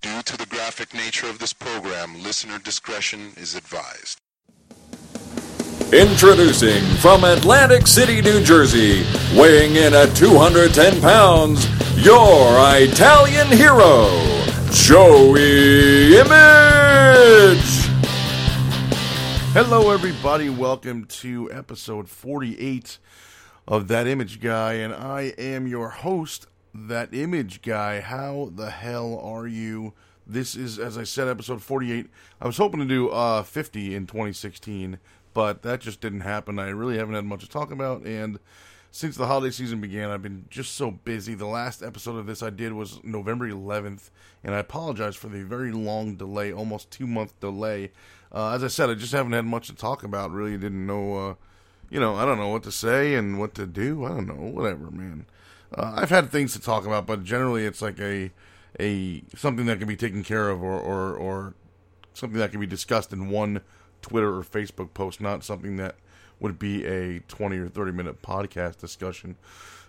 Due to the graphic nature of this program, listener discretion is advised. Introducing from Atlantic City, New Jersey, weighing in at 210 pounds, your Italian hero, Joey Image! Hello, everybody. Welcome to episode 48 of That Image Guy, and I am your host, That Image Guy. How the hell are you? This is, as I said, episode 48. I was hoping to do uh, 50 in 2016, but that just didn't happen. I really haven't had much to talk about, and since the holiday season began, I've been just so busy. The last episode of this I did was November 11th, and I apologize for the very long delay, almost two month delay. Uh, as I said, I just haven't had much to talk about. Really didn't know, uh, you know, I don't know what to say and what to do. I don't know, whatever, man. Uh, I've had things to talk about, but generally it's like a a something that can be taken care of, or or, or something that can be discussed in one Twitter or Facebook post, not something that would be a 20 or 30 minute podcast discussion.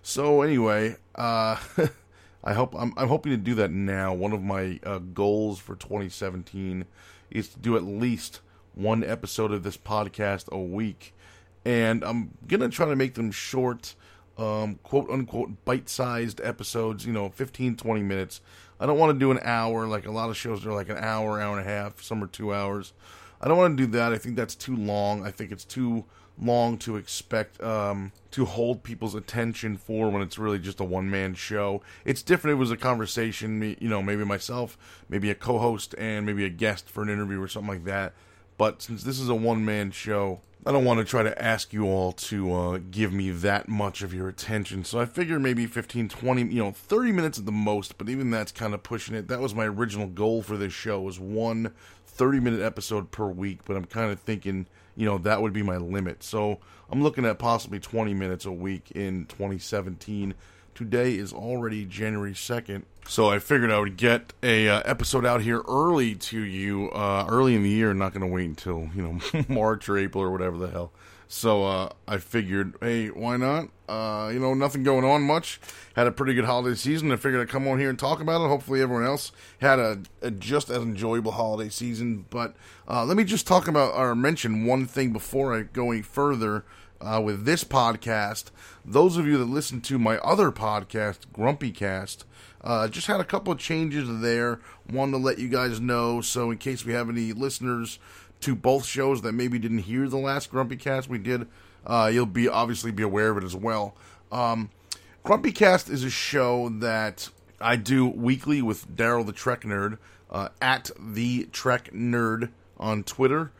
So anyway, uh, I hope I'm, I'm hoping to do that now. One of my uh, goals for 2017 is to do at least one episode of this podcast a week, and I'm gonna try to make them short, um, quote unquote, bite-sized episodes. You know, 15, 20 minutes. I don't want to do an hour like a lot of shows are like an hour, hour and a half. Some are two hours. I don't want to do that. I think that's too long. I think it's too long to expect um, to hold people's attention for when it's really just a one man show. It's different. It was a conversation, you know, maybe myself, maybe a co host, and maybe a guest for an interview or something like that. But since this is a one man show, I don't want to try to ask you all to uh, give me that much of your attention. So I figure maybe 15, 20, you know, 30 minutes at the most, but even that's kind of pushing it. That was my original goal for this show was one 30 minute episode per week, but I'm kind of thinking, you know, that would be my limit. So I'm looking at possibly 20 minutes a week in 2017. Today is already January 2nd, so I figured I would get a uh, episode out here early to you, uh, early in the year. Not going to wait until you know March or April or whatever the hell. So uh, I figured, hey, why not? Uh, you know, nothing going on much. Had a pretty good holiday season. I figured I'd come on here and talk about it. Hopefully, everyone else had a, a just as enjoyable holiday season. But uh, let me just talk about or mention one thing before I go any further. Uh, with this podcast, those of you that listen to my other podcast, Grumpy Cast, uh, just had a couple of changes there. Wanted to let you guys know. So, in case we have any listeners to both shows that maybe didn't hear the last Grumpy Cast we did, uh, you'll be obviously be aware of it as well. Um, Grumpy Cast is a show that I do weekly with Daryl the Trek Nerd uh, at the Trek Nerd on Twitter.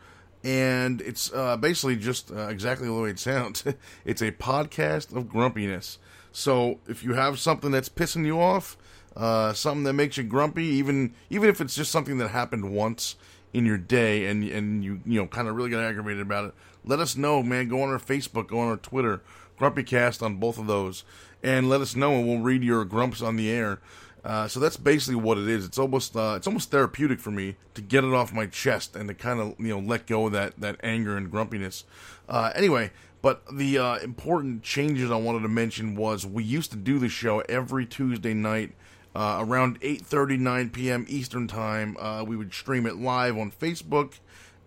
And it's uh, basically just uh, exactly the way it sounds. it's a podcast of grumpiness. So if you have something that's pissing you off, uh, something that makes you grumpy, even even if it's just something that happened once, in your day and and you you know kind of really got aggravated about it, let us know, man. Go on our Facebook, go on our Twitter, GrumpyCast on both of those, and let us know, and we'll read your grumps on the air. Uh, so that's basically what it is. It's almost uh, it's almost therapeutic for me to get it off my chest and to kind of you know let go of that that anger and grumpiness. Uh, anyway, but the uh, important changes I wanted to mention was we used to do the show every Tuesday night uh, around 8:30 9 p.m. Eastern time. We would stream it live on Facebook,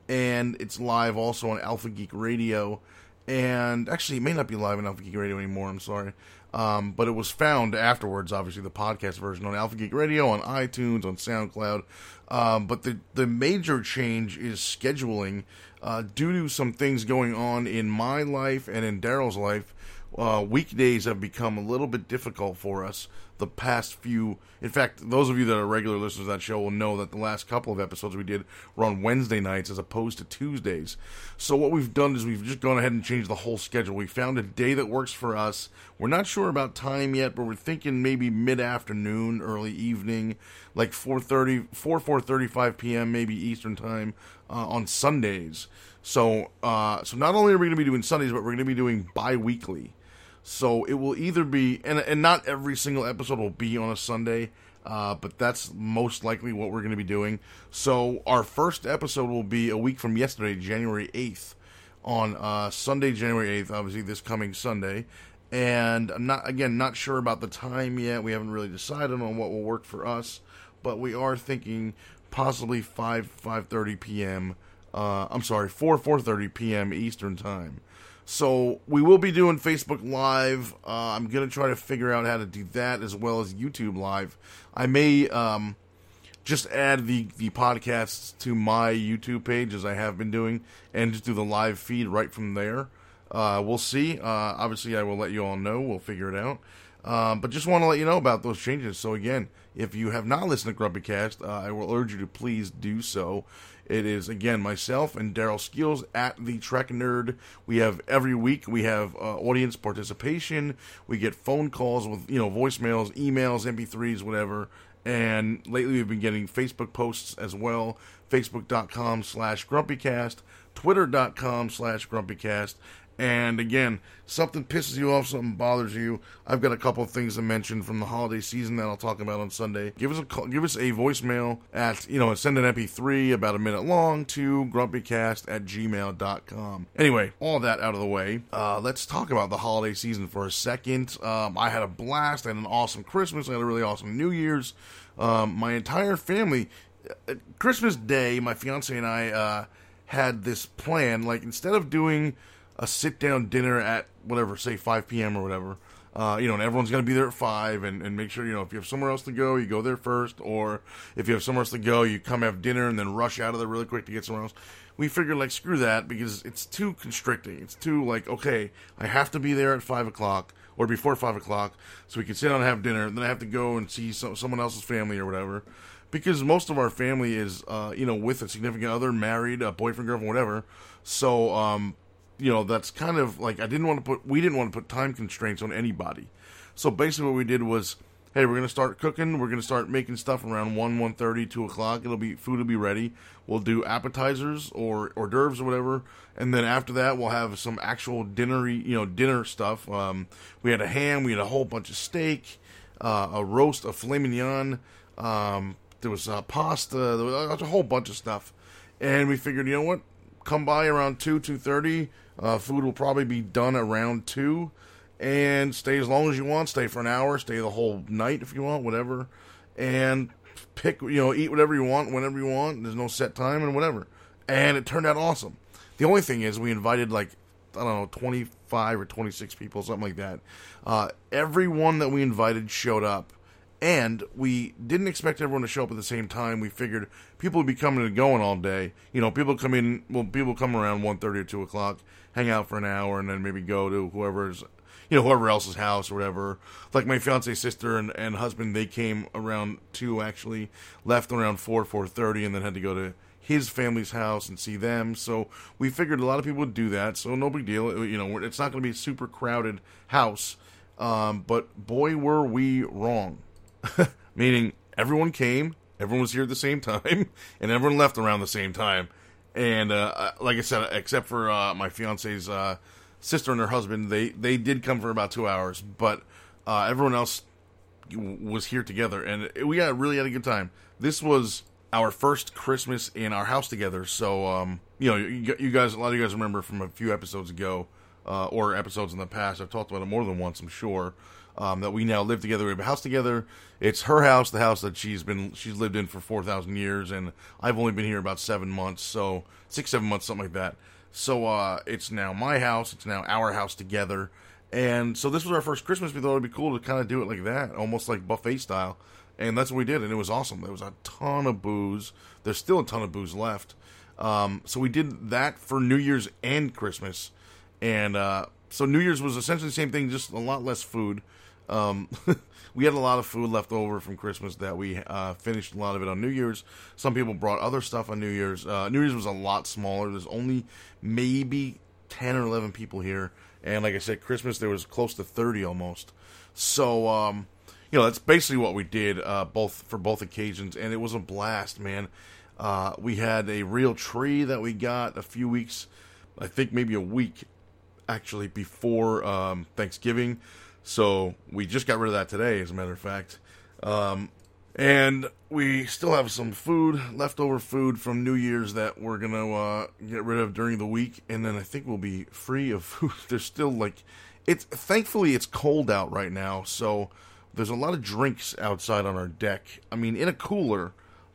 and it's live also on Alpha Geek Radio. And actually, it may not be live on Alpha Geek Radio anymore. I'm sorry, um, but it was found afterwards. Obviously, the podcast version on Alpha Geek Radio, on iTunes, on SoundCloud. Um, but the the major change is scheduling. Uh, due to some things going on in my life and in Daryl's life, uh, weekdays have become a little bit difficult for us the past few. In fact, those of you that are regular listeners of that show will know that the last couple of episodes we did were on Wednesday nights as opposed to Tuesdays. So what we've done is we've just gone ahead and changed the whole schedule. We found a day that works for us. We're not sure about time yet, but we're thinking maybe mid-afternoon, early evening, like 4:30, 4 4:35 p.m. maybe Eastern time uh, on Sundays. So, uh, so not only are we going to be doing Sundays, but we're going to be doing bi-weekly. So it will either be, and, and not every single episode will be on a Sunday, uh, but that's most likely what we're going to be doing. So our first episode will be a week from yesterday, January 8th, on uh, Sunday, January 8th, obviously this coming Sunday. And I'm not, again, not sure about the time yet. We haven't really decided on what will work for us. but we are thinking possibly 5 5:30 p.m. Uh, I'm sorry, 4 4:30 p.m. Eastern time. So we will be doing Facebook Live. Uh, I'm gonna try to figure out how to do that as well as YouTube Live. I may um, just add the the podcasts to my YouTube page as I have been doing, and just do the live feed right from there. Uh, we'll see. Uh, obviously, I will let you all know. We'll figure it out. Um, but just want to let you know about those changes. So again, if you have not listened to Grumpy Cast, uh, I will urge you to please do so. It is again myself and Daryl Skills at the Trek Nerd. We have every week we have uh, audience participation. We get phone calls with you know voicemails, emails, MP3s, whatever. And lately we've been getting Facebook posts as well. Facebook.com slash grumpycast, Twitter.com slash grumpycast. And again, something pisses you off, something bothers you. I've got a couple things to mention from the holiday season that I'll talk about on Sunday. Give us a call, give us a voicemail at you know send an MP3 about a minute long to grumpycast at gmail.com. Anyway, all that out of the way, uh, let's talk about the holiday season for a second. Um, I had a blast. I had an awesome Christmas. I had a really awesome New Year's. Um, my entire family, uh, Christmas Day, my fiance and I uh, had this plan. Like instead of doing a sit down dinner at whatever, say 5 p.m. or whatever. Uh, you know, and everyone's going to be there at 5 and, and make sure, you know, if you have somewhere else to go, you go there first. Or if you have somewhere else to go, you come have dinner and then rush out of there really quick to get somewhere else. We figured, like, screw that because it's too constricting. It's too, like, okay, I have to be there at 5 o'clock or before 5 o'clock so we can sit down and have dinner. And then I have to go and see some, someone else's family or whatever. Because most of our family is, uh, you know, with a significant other, married, a boyfriend, girlfriend, whatever. So, um, you know, that's kind of like I didn't want to put we didn't want to put time constraints on anybody. So basically, what we did was, hey, we're gonna start cooking. We're gonna start making stuff around one, one thirty, two o'clock. It'll be food will be ready. We'll do appetizers or hors d'oeuvres or whatever, and then after that, we'll have some actual dinner, you know, dinner stuff. Um, we had a ham. We had a whole bunch of steak, uh, a roast, a filet mignon. Um, there was uh, pasta. There was a whole bunch of stuff, and we figured, you know what? Come by around two, two thirty uh, food will probably be done around 2. And stay as long as you want. Stay for an hour. Stay the whole night if you want, whatever. And pick, you know, eat whatever you want, whenever you want. There's no set time and whatever. And it turned out awesome. The only thing is, we invited like, I don't know, 25 or 26 people, something like that. Uh, everyone that we invited showed up and we didn't expect everyone to show up at the same time. We figured people would be coming and going all day. You know, people come in. Well, people come around one thirty or two o'clock, hang out for an hour, and then maybe go to whoever's, you know, whoever else's house or whatever. Like my fiance's sister and, and husband, they came around two actually, left around four four thirty, and then had to go to his family's house and see them. So we figured a lot of people would do that. So no big deal. You know, it's not going to be a super crowded house. Um, but boy, were we wrong. meaning everyone came, everyone was here at the same time, and everyone left around the same time. And uh, uh, like I said, except for uh, my fiance's uh, sister and her husband, they they did come for about two hours, but uh, everyone else was here together, and we got really had a good time. This was our first Christmas in our house together, so um, you know, you, you, guys, a lot of you guys remember from a few episodes ago, uh, or episodes in the past. I've talked about it more than once, I'm sure um, that we now live together. We have a house together. It's her house, the house that she's been she's lived in for four thousand years, and I've only been here about seven months, so six seven months, something like that. So uh, it's now my house. It's now our house together, and so this was our first Christmas. We thought it'd be cool to kind of do it like that, almost like buffet style, and that's what we did, and it was awesome. There was a ton of booze. There's still a ton of booze left. Um, so we did that for New Year's and Christmas, and uh, so New Year's was essentially the same thing, just a lot less food. Um, we had a lot of food left over from Christmas that we uh, finished a lot of it on New Year's. Some people brought other stuff on New Year's. Uh, New Year's was a lot smaller. There's only maybe 10 or 11 people here. And like I said, Christmas, there was close to 30 almost. So, um, you know, that's basically what we did uh, both for both occasions. And it was a blast, man. Uh, we had a real tree that we got a few weeks, I think maybe a week actually before um, Thanksgiving. So we just got rid of that today, as a matter of fact. Um, and we still have some food, leftover food from New Year's that we're going to uh, get rid of during the week. And then I think we'll be free of food. There's still like, it's thankfully it's cold out right now. So there's a lot of drinks outside on our deck. I mean, in a cooler,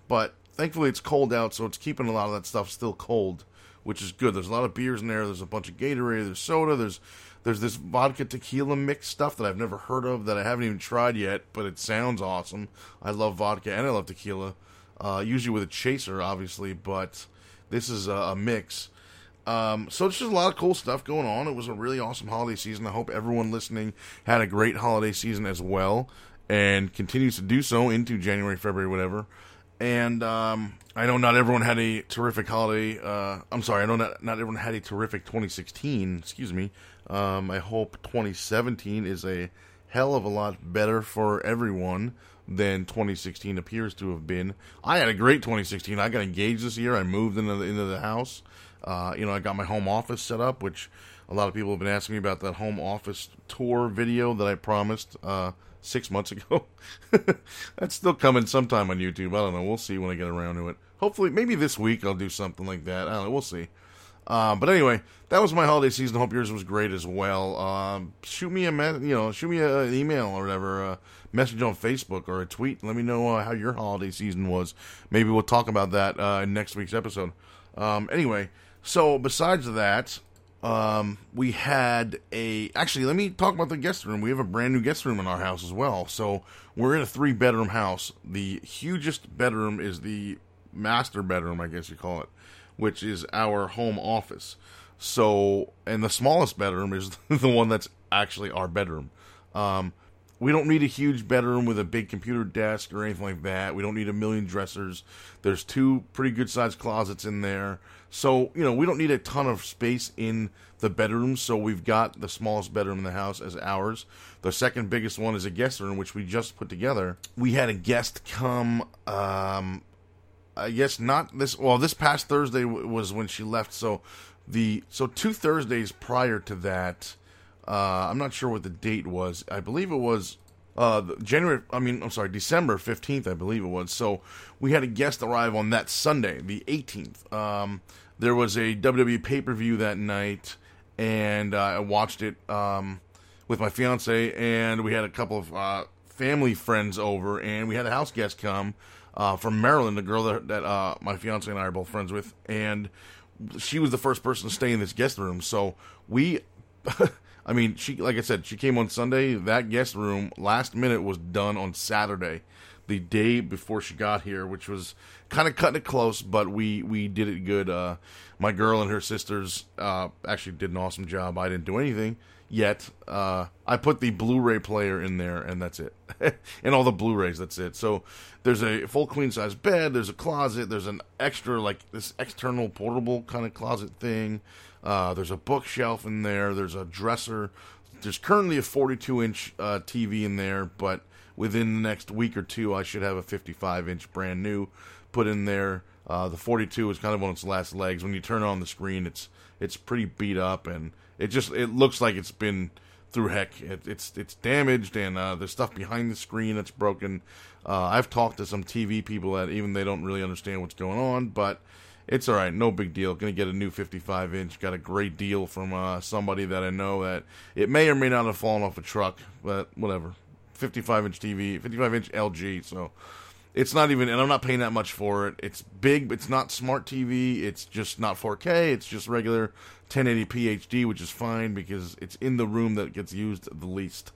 but thankfully it's cold out, so it's keeping a lot of that stuff still cold, which is good. There's a lot of beers in there. There's a bunch of Gatorade. There's soda. There's there's this vodka tequila mix stuff that I've never heard of that I haven't even tried yet, but it sounds awesome. I love vodka and I love tequila. Uh, usually with a chaser, obviously, but this is a, a mix. Um, so it's just a lot of cool stuff going on. It was a really awesome holiday season. I hope everyone listening had a great holiday season as well, and continues to do so into January, February, whatever. And um, I know not everyone had a terrific holiday. Uh, I'm sorry, I know not, not everyone had a terrific 2016. Excuse me. Um, I hope 2017 is a hell of a lot better for everyone than 2016 appears to have been. I had a great 2016. I got engaged this year. I moved into the, into the house. Uh, you know, I got my home office set up, which a lot of people have been asking me about that home office tour video that I promised uh, six months ago. That's still coming sometime on YouTube. I don't know. We'll see when I get around to it. Hopefully, maybe this week I'll do something like that. I don't know. We'll see. Uh, but anyway, that was my holiday season. Hope yours was great as well. Um, shoot me a you know shoot me a, an email or whatever, a message on Facebook or a tweet. Let me know uh, how your holiday season was. Maybe we'll talk about that uh, in next week's episode. Um, anyway, so besides that, um, we had a actually. Let me talk about the guest room. We have a brand new guest room in our house as well. So we're in a three bedroom house. The hugest bedroom is the master bedroom, I guess you call it which is our home office. So, and the smallest bedroom is the one that's actually our bedroom. Um, we don't need a huge bedroom with a big computer desk or anything like that. We don't need a million dressers. There's two pretty good sized closets in there. So, you know, we don't need a ton of space in the bedroom. So we've got the smallest bedroom in the house as ours. The second biggest one is a guest room, which we just put together. We had a guest come um, I guess not this. Well, this past Thursday w- was when she left. So the so two Thursdays prior to that, uh, I'm not sure what the date was. I believe it was uh, January. I mean, I'm sorry, December 15th. I believe it was. So we had a guest arrive on that Sunday, the 18th. Um, there was a WWE pay per view that night, and uh, I watched it um, with my fiance, and we had a couple of uh, family friends over, and we had a house guest come uh, from Maryland, the girl that, that uh, my fiance and I are both friends with, and she was the first person to stay in this guest room. So we, I mean, she like I said, she came on Sunday. That guest room last minute was done on Saturday, the day before she got here, which was kind of cutting it close, but we we did it good. Uh, my girl and her sisters uh, actually did an awesome job. I didn't do anything yet. Uh, I put the Blu-ray player in there, and that's it, and all the Blu-rays. That's it. So there's a full queen size bed. There's a closet. There's an extra like this external portable kind of closet thing. Uh, there's a bookshelf in there. There's a dresser. There's currently a 42 inch uh, TV in there, but within the next week or two, I should have a 55 inch brand new put in there. Uh, the 42 is kind of on its last legs. When you turn on the screen, it's it's pretty beat up and it just it looks like it's been through heck. It, it's it's damaged and uh, there's stuff behind the screen that's broken. Uh, I've talked to some TV people that even they don't really understand what's going on, but it's all right, no big deal. Going to get a new 55 inch. Got a great deal from uh, somebody that I know that it may or may not have fallen off a truck, but whatever. 55 inch TV, 55 inch LG. So it's not even, and I'm not paying that much for it. It's big, but it's not smart TV. It's just not 4K. It's just regular 1080p HD, which is fine because it's in the room that gets used the least.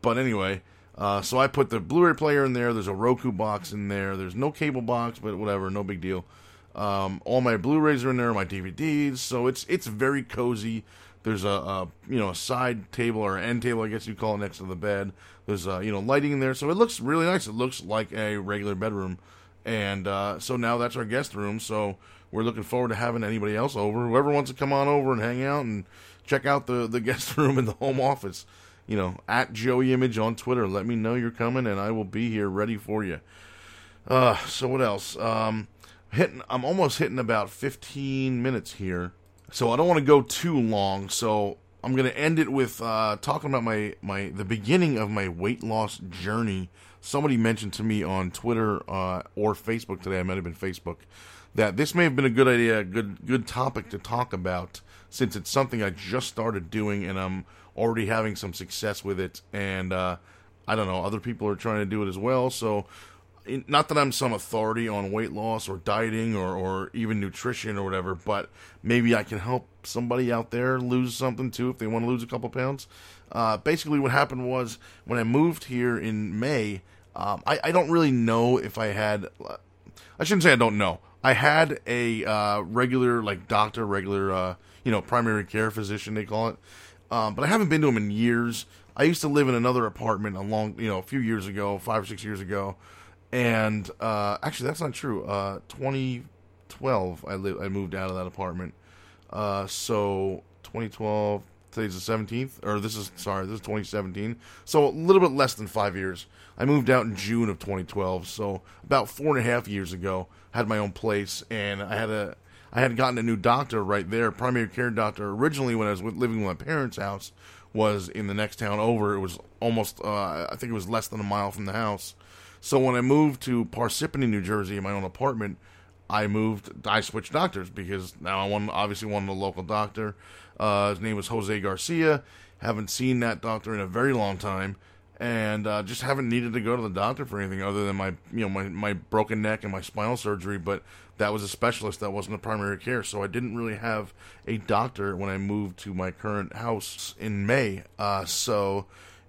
But anyway, uh, so I put the Blu-ray player in there. There's a Roku box in there. There's no cable box, but whatever, no big deal. Um, all my Blu-rays are in there, my DVDs. So it's it's very cozy. There's a, a, you know a side table or end table, I guess you'd call it, next to the bed. There's uh, you know lighting in there, so it looks really nice. It looks like a regular bedroom, and uh, so now that's our guest room. So we're looking forward to having anybody else over. Whoever wants to come on over and hang out and check out the the guest room in the home office. You know, at Joey Image on Twitter. Let me know you're coming, and I will be here ready for you. Uh, so what else? Um, hitting. I'm almost hitting about 15 minutes here. So I don't want to go too long. So I'm going to end it with uh, talking about my, my the beginning of my weight loss journey. Somebody mentioned to me on Twitter uh, or Facebook today. I might have been Facebook that this may have been a good idea, a good good topic to talk about since it's something I just started doing and I'm already having some success with it. And uh, I don't know, other people are trying to do it as well. So, not that I'm some authority on weight loss or dieting or, or even nutrition or whatever, but maybe I can help somebody out there lose something too if they want to lose a couple pounds. Uh, basically, what happened was when I moved here in May, um, I, I don't really know if I had. I shouldn't say I don't know. I had a uh, regular, like doctor, regular, uh, you know, primary care physician they call it, um, but I haven't been to him in years. I used to live in another apartment a long, you know, a few years ago, five or six years ago, and uh, actually that's not true. Uh, 2012, I lived, I moved out of that apartment. Uh, so 2012, today's the 17th, or this is sorry, this is 2017. So a little bit less than five years. I moved out in June of 2012, so about four and a half years ago. Had my own place, and I had a I had gotten a new doctor right there, primary care doctor. Originally, when I was living with my parents' house, was in the next town over. It was almost, uh, I think it was less than a mile from the house. So when I moved to Parsippany, New Jersey, in my own apartment, I moved. I switched doctors because now I want obviously wanted a local doctor. Uh, his name was Jose Garcia. Haven't seen that doctor in a very long time, and uh, just haven't needed to go to the doctor for anything other than my you know my my broken neck and my spinal surgery. But that was a specialist. That wasn't a primary care, so I didn't really have a doctor when I moved to my current house in May. Uh, so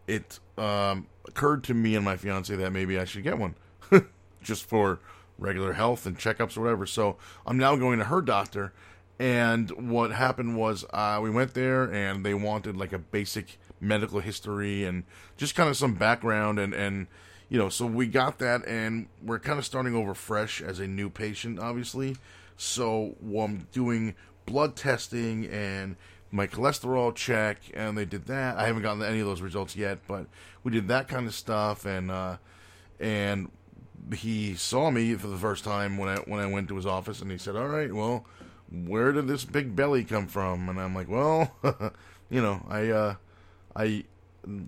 it um, occurred to me and my fiance that maybe I should get one, just for regular health and checkups or whatever. So I'm now going to her doctor. And what happened was uh, we went there and they wanted like a basic medical history and just kind of some background and and you know so we got that and we're kind of starting over fresh as a new patient obviously so i'm doing blood testing and my cholesterol check and they did that i haven't gotten any of those results yet but we did that kind of stuff and uh and he saw me for the first time when I when I went to his office, and he said, "All right, well, where did this big belly come from?" And I'm like, "Well, you know, I uh, I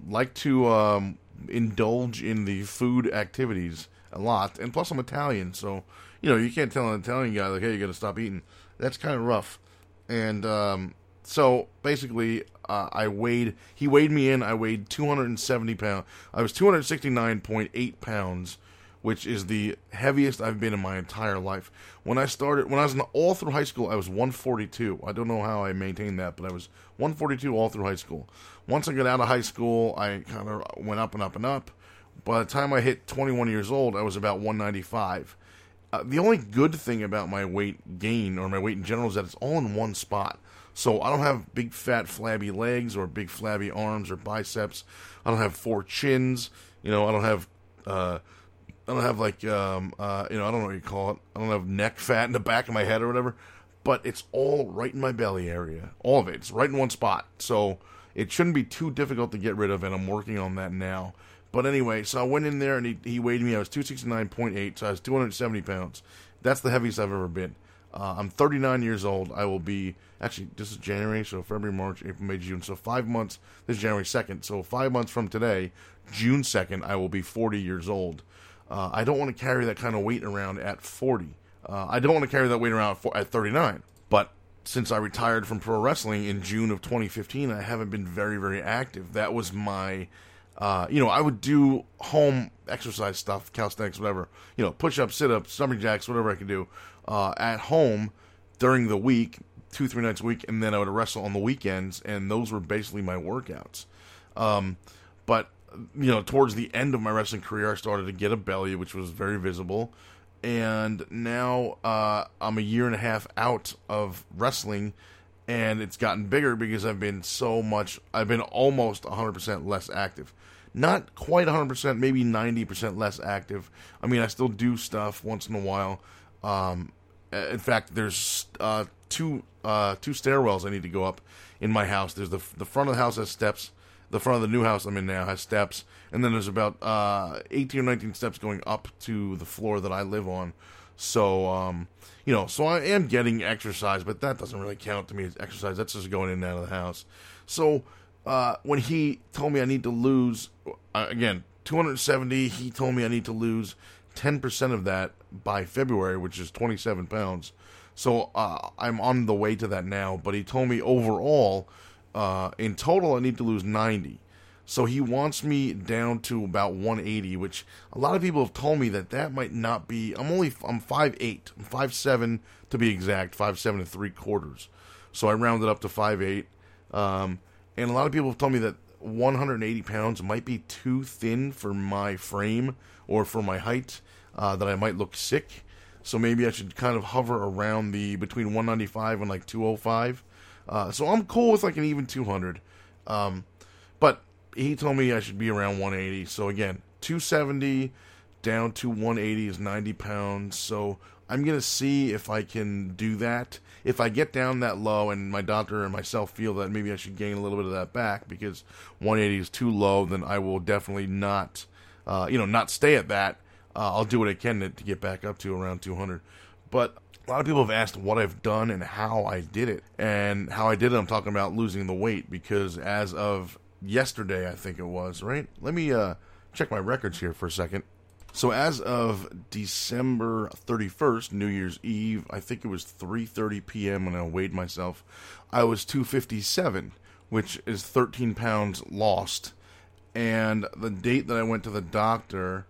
like to um, indulge in the food activities a lot, and plus I'm Italian, so you know you can't tell an Italian guy like, "Hey, you got to stop eating." That's kind of rough, and um, so basically, uh, I weighed. He weighed me in. I weighed 270 pounds. I was 269.8 pounds which is the heaviest I've been in my entire life. When I started, when I was in, all through high school, I was 142. I don't know how I maintained that, but I was 142 all through high school. Once I got out of high school, I kind of went up and up and up. By the time I hit 21 years old, I was about 195. Uh, the only good thing about my weight gain or my weight in general is that it's all in one spot. So I don't have big fat flabby legs or big flabby arms or biceps. I don't have four chins. You know, I don't have uh, I don't have like um uh you know I don't know what you call it. I don't have neck fat in the back of my head or whatever, but it's all right in my belly area. All of it. It's right in one spot. So it shouldn't be too difficult to get rid of, and I'm working on that now. But anyway, so I went in there and he, he weighed me. I was 269.8, so I was 270 pounds. That's the heaviest I've ever been. Uh, I'm 39 years old. I will be actually this is January, so February, March, April, May, June. So five months. This is January 2nd. So five months from today, June 2nd, I will be 40 years old. Uh, I don't want to carry that kind of weight around at 40. Uh, I don't want to carry that weight around at 39. But since I retired from pro wrestling in June of 2015, I haven't been very, very active. That was my, uh, you know, I would do home exercise stuff, calisthenics, whatever, you know, push ups, sit ups, stomach jacks, whatever I could do uh, at home during the week, two, three nights a week, and then I would wrestle on the weekends, and those were basically my workouts. Um, but you know, towards the end of my wrestling career, I started to get a belly, which was very visible. And now uh, I'm a year and a half out of wrestling, and it's gotten bigger because I've been so much, I've been almost 100% less active. Not quite 100%, maybe 90% less active. I mean, I still do stuff once in a while. Um, in fact, there's uh, two uh, two stairwells I need to go up in my house. There's the the front of the house has steps the front of the new house I'm in now has steps, and then there's about uh, 18 or 19 steps going up to the floor that I live on. So, um, you know, so I am getting exercise, but that doesn't really count to me as exercise. That's just going in and out of the house. So, uh, when he told me I need to lose, uh, again, 270, he told me I need to lose 10% of that by February, which is 27 pounds. So, uh, I'm on the way to that now, but he told me overall, uh, in total, I need to lose 90. So he wants me down to about 180, which a lot of people have told me that that might not be. I'm only I'm 5'8, I'm 5'7 to be exact, 5'7 and three quarters. So I rounded up to 5'8. Um, and a lot of people have told me that 180 pounds might be too thin for my frame or for my height, uh, that I might look sick. So maybe I should kind of hover around the between 195 and like 205. Uh, so I'm cool with like an even 200. Um, but he told me I should be around 180. So again, 270 down to 180 is 90 pounds. So I'm going to see if I can do that. If I get down that low and my doctor and myself feel that maybe I should gain a little bit of that back because 180 is too low, then I will definitely not, uh, you know, not stay at that. Uh, I'll do what I can to, to get back up to around 200. But a lot of people have asked what I've done and how I did it. And how I did it, I'm talking about losing the weight because as of yesterday, I think it was, right? Let me uh, check my records here for a second. So as of December 31st, New Year's Eve, I think it was 3:30 p.m. when I weighed myself. I was 257, which is 13 pounds lost. And the date that I went to the doctor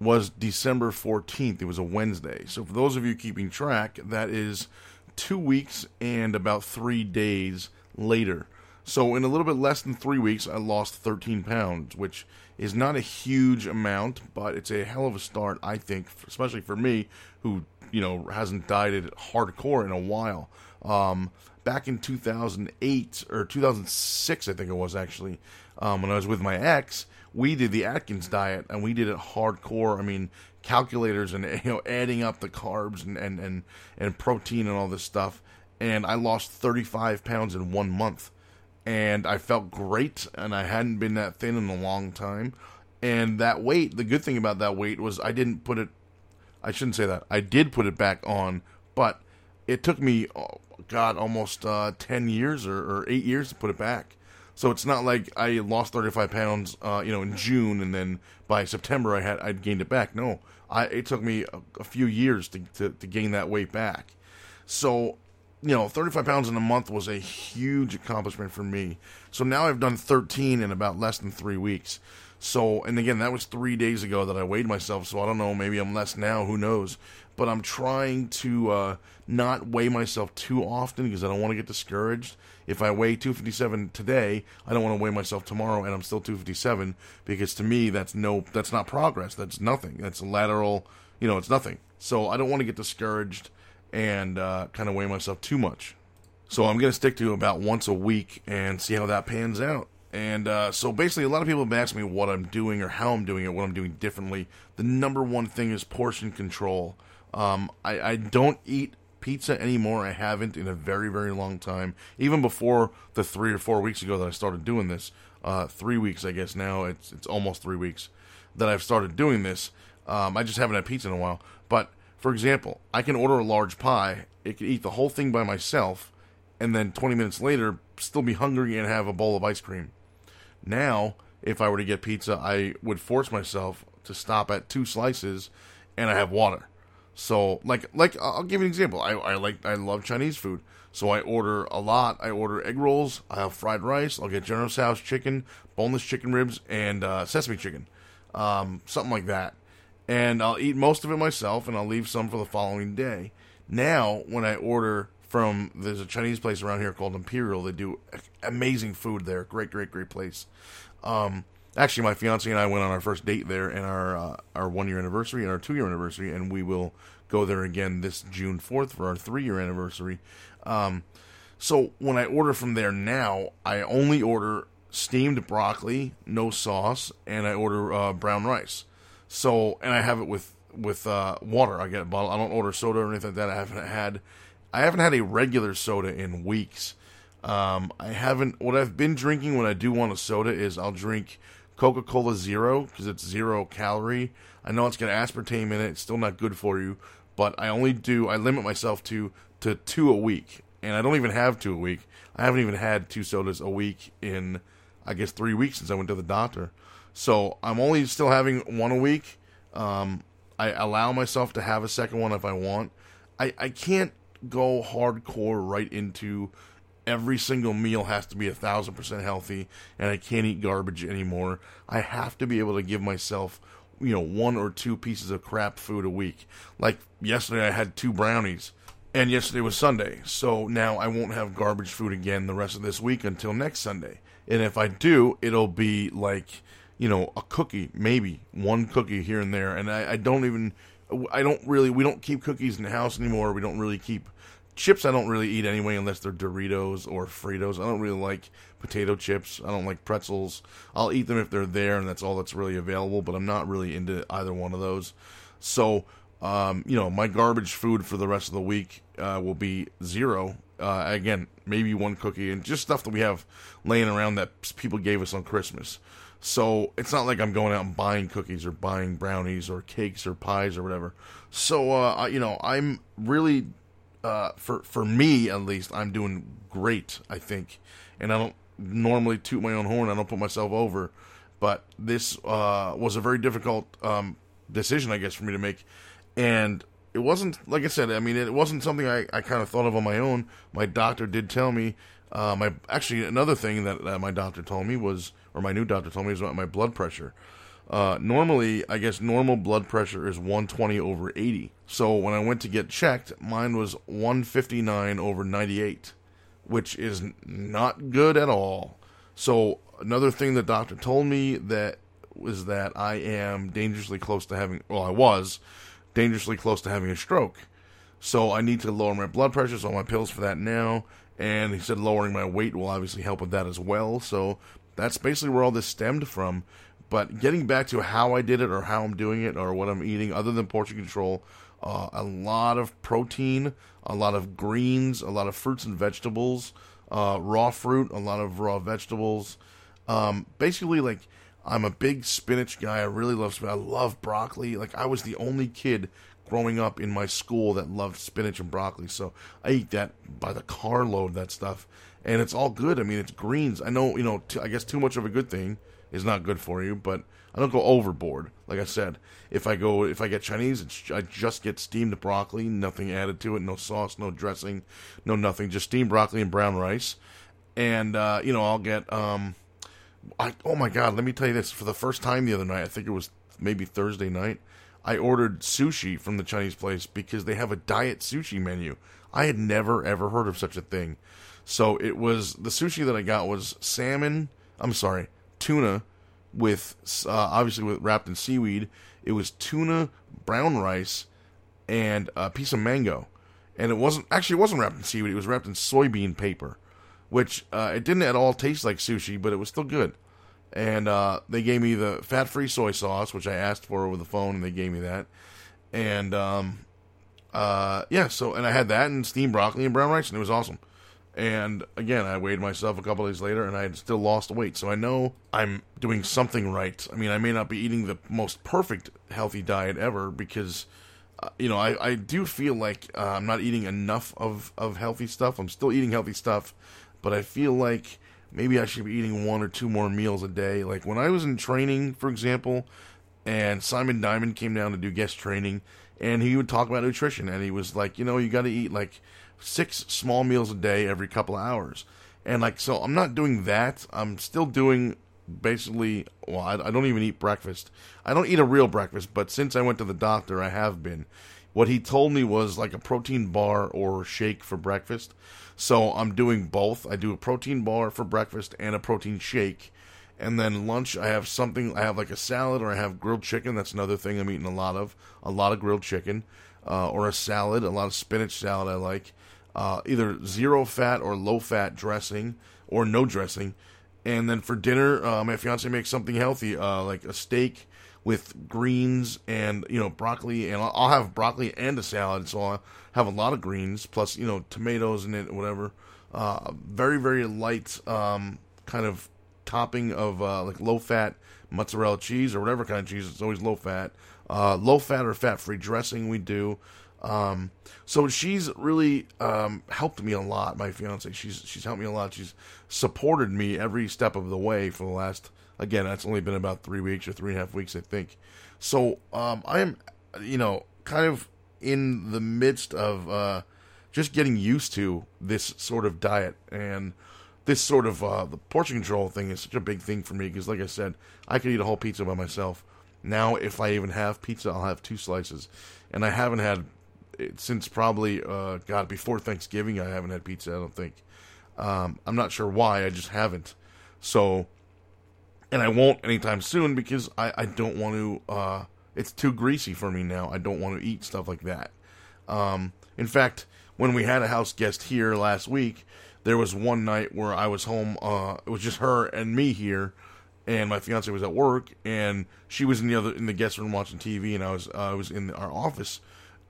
was December 14th. It was a Wednesday. So for those of you keeping track, that is 2 weeks and about 3 days later. So in a little bit less than 3 weeks, I lost 13 pounds, which is not a huge amount, but it's a hell of a start, I think, especially for me, who you know hasn't dieted hardcore in a while. Um, back in 2008 or 2006, I think it was actually, um, when I was with my ex, we did the Atkins diet and we did it hardcore. I mean, calculators and you know adding up the carbs and and and, and protein and all this stuff. And I lost 35 pounds in one month and I felt great, and I hadn't been that thin in a long time. And that weight, the good thing about that weight was I didn't put it. I shouldn't say that. I did put it back on, but it took me, oh, God, almost uh, ten years or, or, eight years to put it back. So it's not like I lost thirty five pounds, uh, you know, in June, and then by September I had I'd gained it back. No, I it took me a, a few years to, to to gain that weight back. So you know, 35 pounds in a month was a huge accomplishment for me. So now I've done 13 in about less than three weeks. So, and again, that was three days ago that I weighed myself. So I don't know, maybe I'm less now, who knows? But I'm trying to uh, not weigh myself too often because I don't want to get discouraged. If I weigh 257 today, I don't want to weigh myself tomorrow and I'm still 257 because to me that's no, that's not progress. That's nothing. That's lateral, you know, it's nothing. So I don't want to get discouraged and uh, kind of weigh myself too much. So I'm going to stick to about once a week and see how that pans out. And uh, so basically, a lot of people have asked me what I'm doing or how I'm doing it, what I'm doing differently. The number one thing is portion control. Um, I, I don't eat pizza anymore. I haven't in a very, very long time. Even before the three or four weeks ago that I started doing this, uh, three weeks, I guess now, it's, it's almost three weeks that I've started doing this. Um, I just haven't had pizza in a while. But for example, I can order a large pie, it can eat the whole thing by myself, and then 20 minutes later still be hungry and have a bowl of ice cream. Now, if I were to get pizza, I would force myself to stop at two slices and I have water. So, like, like I'll give you an example. I, I like I love Chinese food, so I order a lot. I order egg rolls. I have fried rice. I'll get General Tso's chicken, boneless chicken ribs, and uh, sesame chicken, um, something like that and I'll eat most of it myself, and I'll leave some for the following day. Now, when I order from there's a Chinese place around here called Imperial. They do amazing food there. Great, great, great place. Um, actually, my fiance and I went on our first date there, and our uh, our one year anniversary and our two year anniversary, and we will go there again this June fourth for our three year anniversary. Um, so when I order from there now, I only order steamed broccoli, no sauce, and I order uh, brown rice. So, and I have it with with uh, water. I get a bottle. I don't order soda or anything like that. I haven't had I haven't had a regular soda in weeks. Um, I haven't. What I've been drinking when I do want a soda is I'll drink Coca Cola Zero because it's zero calorie. I know it's got aspartame in it. It's still not good for you, but I only do. I limit myself to to two a week, and I don't even have two a week. I haven't even had two sodas a week in I guess three weeks since I went to the doctor. So I'm only still having one a week. Um, I allow myself to have a second one if I want. I, I can't go hardcore right into every single meal has to be a thousand percent healthy, and I can't eat garbage anymore. I have to be able to give myself, you know, one or two pieces of crap food a week. Like yesterday, I had two brownies, and yesterday was Sunday, so now I won't have garbage food again the rest of this week until next Sunday. And if I do, it'll be like, you know, a cookie, maybe one cookie here and there. And I, I don't even, I don't really, we don't keep cookies in the house anymore. We don't really keep chips. I don't really eat anyway unless they're Doritos or Fritos. I don't really like potato chips. I don't like pretzels. I'll eat them if they're there and that's all that's really available. But I'm not really into either one of those. So, um, you know, my garbage food for the rest of the week uh, will be zero. Uh, again, maybe one cookie and just stuff that we have laying around that people gave us on Christmas. So it's not like I'm going out and buying cookies or buying brownies or cakes or pies or whatever. So uh, you know, I'm really uh, for for me at least, I'm doing great. I think, and I don't normally toot my own horn. I don't put myself over, but this uh, was a very difficult um, decision, I guess, for me to make, and it wasn't like I said. I mean, it wasn't something I, I kind of thought of on my own. My doctor did tell me. Uh, my actually another thing that, that my doctor told me was, or my new doctor told me, was about my blood pressure. Uh, normally, I guess normal blood pressure is 120 over 80. So when I went to get checked, mine was 159 over 98, which is not good at all. So another thing the doctor told me that was that I am dangerously close to having, well, I was dangerously close to having a stroke. So I need to lower my blood pressure, so I'm on pills for that now. And he said lowering my weight will obviously help with that as well. So that's basically where all this stemmed from. But getting back to how I did it or how I'm doing it or what I'm eating, other than portion control, uh, a lot of protein, a lot of greens, a lot of fruits and vegetables, uh, raw fruit, a lot of raw vegetables. Um, basically, like I'm a big spinach guy. I really love spinach. I love broccoli. Like I was the only kid growing up in my school that loved spinach and broccoli. So I eat that by the carload. That stuff, and it's all good. I mean, it's greens. I know, you know. T- I guess too much of a good thing is not good for you, but I don't go overboard. Like I said, if I go, if I get Chinese, I just get steamed broccoli, nothing added to it, no sauce, no dressing, no nothing, just steamed broccoli and brown rice, and uh, you know I'll get um I, oh my god, let me tell you this. For the first time the other night, I think it was maybe Thursday night, I ordered sushi from the Chinese place because they have a diet sushi menu. I had never ever heard of such a thing. So it was the sushi that I got was salmon. I'm sorry, tuna with uh, obviously with wrapped in seaweed. It was tuna, brown rice, and a piece of mango. And it wasn't actually it wasn't wrapped in seaweed. It was wrapped in soybean paper which uh, it didn't at all taste like sushi, but it was still good. And uh, they gave me the fat-free soy sauce, which I asked for over the phone, and they gave me that. And um, uh, yeah, so and I had that and steamed broccoli and brown rice, and it was awesome. And again, I weighed myself a couple days later, and I had still lost weight. So I know I'm doing something right. I mean, I may not be eating the most perfect healthy diet ever because uh, you know, I, I do feel like uh, I'm not eating enough of, of healthy stuff. I'm still eating healthy stuff, but I feel like maybe I should be eating one or two more meals a day. Like when I was in training, for example, and Simon Diamond came down to do guest training, and he would talk about nutrition, and he was like, you know, you got to eat like six small meals a day every couple hours. And like, so I'm not doing that. I'm still doing basically, well, I, I don't even eat breakfast. I don't eat a real breakfast, but since I went to the doctor, I have been. What he told me was like a protein bar or shake for breakfast. So I'm doing both. I do a protein bar for breakfast and a protein shake. And then lunch, I have something. I have like a salad, or I have grilled chicken. That's another thing I'm eating a lot of. A lot of grilled chicken, uh, or a salad. A lot of spinach salad I like. Uh, either zero fat or low fat dressing, or no dressing. And then for dinner, uh, my fiance makes something healthy, uh, like a steak with greens and you know broccoli, and I'll have broccoli and a salad, so I'll have a lot of greens plus you know tomatoes in it, whatever. Uh, very very light um, kind of topping of uh, like low fat mozzarella cheese or whatever kind of cheese. It's always low fat, uh, low fat or fat free dressing. We do. Um, so she's really um, helped me a lot. My fiance, she's she's helped me a lot. She's supported me every step of the way for the last Again, that's only been about three weeks or three and a half weeks, I think. So um, I am, you know, kind of in the midst of uh, just getting used to this sort of diet and this sort of uh, the portion control thing is such a big thing for me because, like I said, I could eat a whole pizza by myself. Now, if I even have pizza, I'll have two slices, and I haven't had since probably uh, God before Thanksgiving. I haven't had pizza. I don't think. Um, I'm not sure why. I just haven't. So, and I won't anytime soon because I, I don't want to. Uh, it's too greasy for me now. I don't want to eat stuff like that. Um, in fact, when we had a house guest here last week, there was one night where I was home. Uh, it was just her and me here, and my fiance was at work, and she was in the other in the guest room watching TV, and I was uh, I was in our office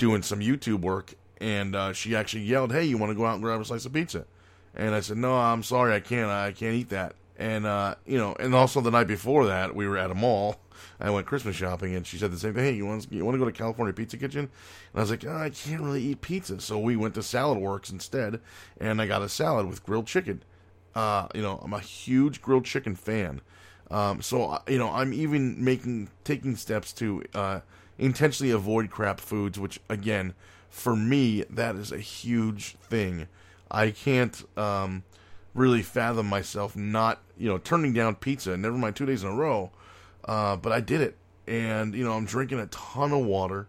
doing some YouTube work, and uh, she actually yelled, "Hey, you want to go out and grab a slice of pizza?" And I said, "No, I'm sorry, I can't. I can't eat that." And uh, you know, and also the night before that, we were at a mall. I went Christmas shopping, and she said the same thing. Hey, you want you want to go to California Pizza Kitchen? And I was like, oh, I can't really eat pizza, so we went to Saladworks instead, and I got a salad with grilled chicken. Uh, you know, I'm a huge grilled chicken fan. Um, so uh, you know, I'm even making taking steps to uh, intentionally avoid crap foods, which again, for me, that is a huge thing. I can't um, really fathom myself not, you know, turning down pizza. Never mind two days in a row, uh, but I did it, and you know, I'm drinking a ton of water,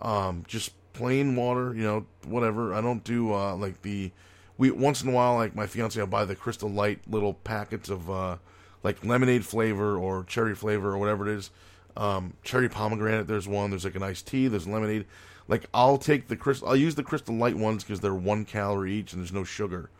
um, just plain water. You know, whatever. I don't do uh, like the we once in a while, like my fiance, I'll buy the Crystal Light little packets of uh, like lemonade flavor or cherry flavor or whatever it is. Um, cherry pomegranate. There's one. There's like an iced tea. There's lemonade. Like I'll take the crystal. I'll use the Crystal Light ones because they're one calorie each and there's no sugar.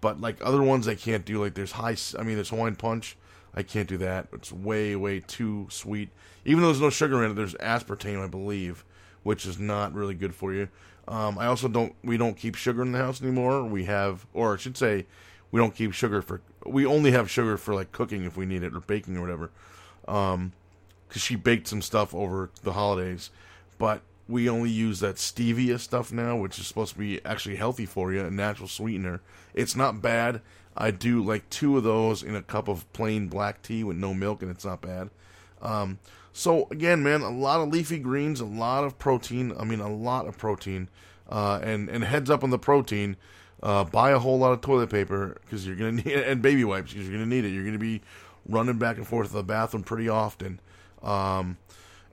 But like other ones, I can't do. Like there's high. I mean, there's Hawaiian Punch. I can't do that. It's way, way too sweet. Even though there's no sugar in it, there's aspartame, I believe, which is not really good for you. Um, I also don't. We don't keep sugar in the house anymore. We have, or I should say, we don't keep sugar for. We only have sugar for like cooking if we need it or baking or whatever. Um, because she baked some stuff over the holidays, but we only use that stevia stuff now, which is supposed to be actually healthy for you, a natural sweetener. It's not bad. I do like two of those in a cup of plain black tea with no milk, and it's not bad. Um, so again, man, a lot of leafy greens, a lot of protein. I mean, a lot of protein. Uh, and and heads up on the protein. Uh, buy a whole lot of toilet paper because you're gonna need it, and baby wipes because you're gonna need it. You're gonna be running back and forth to the bathroom pretty often. Um,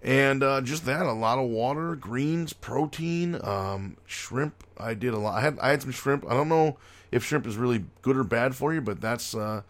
and uh, just that, a lot of water, greens, protein, um, shrimp. I did a lot. I had I had some shrimp. I don't know if shrimp is really good or bad for you, but that's uh,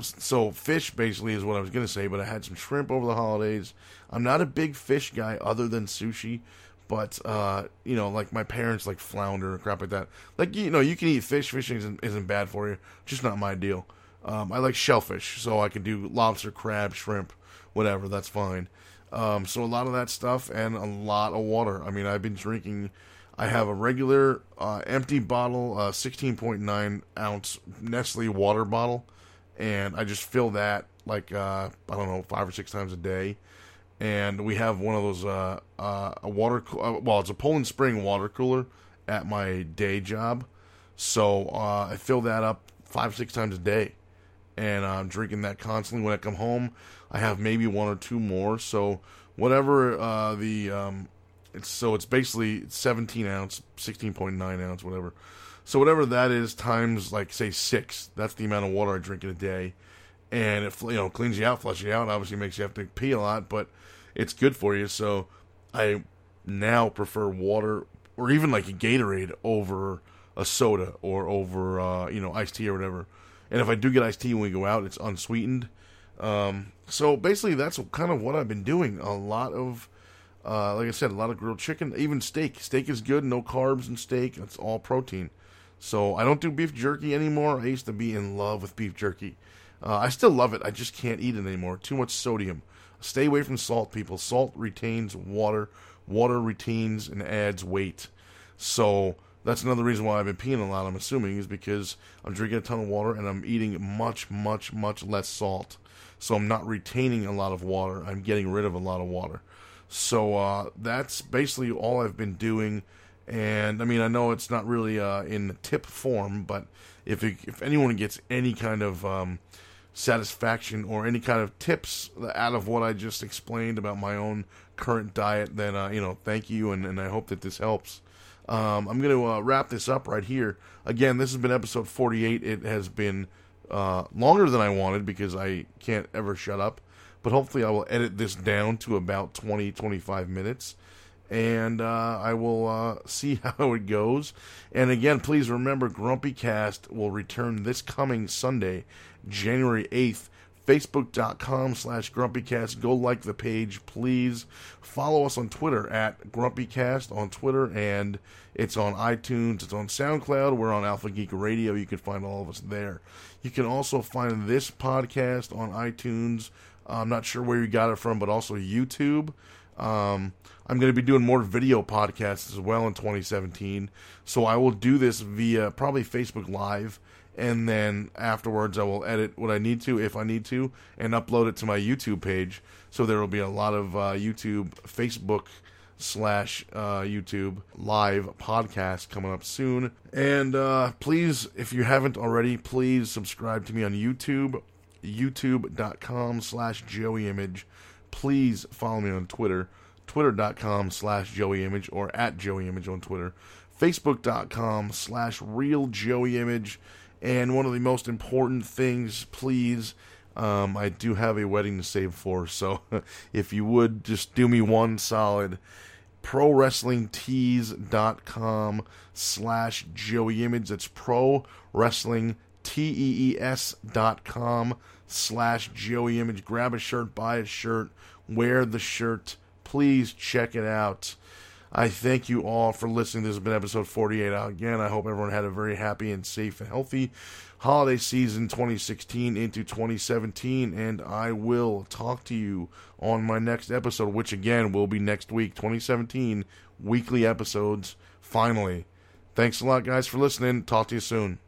so fish basically is what I was gonna say. But I had some shrimp over the holidays. I'm not a big fish guy other than sushi, but uh, you know, like my parents like flounder and crap like that. Like you know, you can eat fish. Fishing isn't, isn't bad for you. Just not my deal. Um, I like shellfish, so I can do lobster, crab, shrimp, whatever. That's fine. Um, so a lot of that stuff and a lot of water. I mean, I've been drinking I have a regular uh, empty bottle, uh, 16.9 ounce Nestle water bottle, and I just fill that like uh, I don't know five or six times a day. And we have one of those uh, uh, a water uh, well, it's a Poland Spring water cooler at my day job, so I fill that up five six times a day, and I'm drinking that constantly. When I come home, I have maybe one or two more. So whatever the um, it's so it's basically 17 ounce, 16.9 ounce, whatever. So whatever that is times like say six, that's the amount of water I drink in a day, and it you know cleans you out, flushes you out. Obviously makes you have to pee a lot, but it's good for you. So I now prefer water or even like a Gatorade over a soda or over uh, you know iced tea or whatever. And if I do get iced tea when we go out, it's unsweetened. Um, so basically, that's kind of what I've been doing. A lot of uh, like I said, a lot of grilled chicken, even steak. Steak is good, no carbs in steak. It's all protein. So I don't do beef jerky anymore. I used to be in love with beef jerky. Uh, I still love it. I just can't eat it anymore. Too much sodium. Stay away from salt, people. Salt retains water. Water retains and adds weight. So that's another reason why I've been peeing a lot. I'm assuming is because I'm drinking a ton of water and I'm eating much, much, much less salt. So I'm not retaining a lot of water. I'm getting rid of a lot of water. So uh, that's basically all I've been doing. And I mean, I know it's not really uh, in tip form, but if it, if anyone gets any kind of um, satisfaction or any kind of tips out of what I just explained about my own current diet, then uh, you know, thank you, and, and I hope that this helps. Um, I'm going to uh, wrap this up right here. Again, this has been episode 48. It has been uh, longer than I wanted because I can't ever shut up. But hopefully, I will edit this down to about 20, 25 minutes. And uh, I will uh, see how it goes. And again, please remember Grumpy Cast will return this coming Sunday, January 8th facebook.com slash grumpycast. Go like the page please. Follow us on twitter at grumpycast on twitter and it's on itunes it's on soundcloud we're on alpha geek radio you can find all of us there. You can also find this podcast on itunes. I'm not sure where you got it from but also youtube. Um, i'm going to be doing more video podcasts as well in 2017 so i will do this via probably facebook live and then afterwards I will edit what I need to if I need to and upload it to my YouTube page. So there will be a lot of uh, YouTube, Facebook slash uh, YouTube live podcast coming up soon. And uh, please, if you haven't already, please subscribe to me on YouTube, youtube.com slash Joey Image. Please follow me on Twitter, twitter.com slash Joey Image or at Joey Image on Twitter, facebook.com slash Real Joey Image and one of the most important things, please, um, I do have a wedding to save for. So if you would just do me one solid, prowrestlingtees.com slash Joey Image. That's pro wrestling T-E-E-S dot com slash Joey Image. Grab a shirt, buy a shirt, wear the shirt. Please check it out. I thank you all for listening. This has been episode 48. Again, I hope everyone had a very happy and safe and healthy holiday season 2016 into 2017. And I will talk to you on my next episode, which again will be next week, 2017, weekly episodes, finally. Thanks a lot, guys, for listening. Talk to you soon.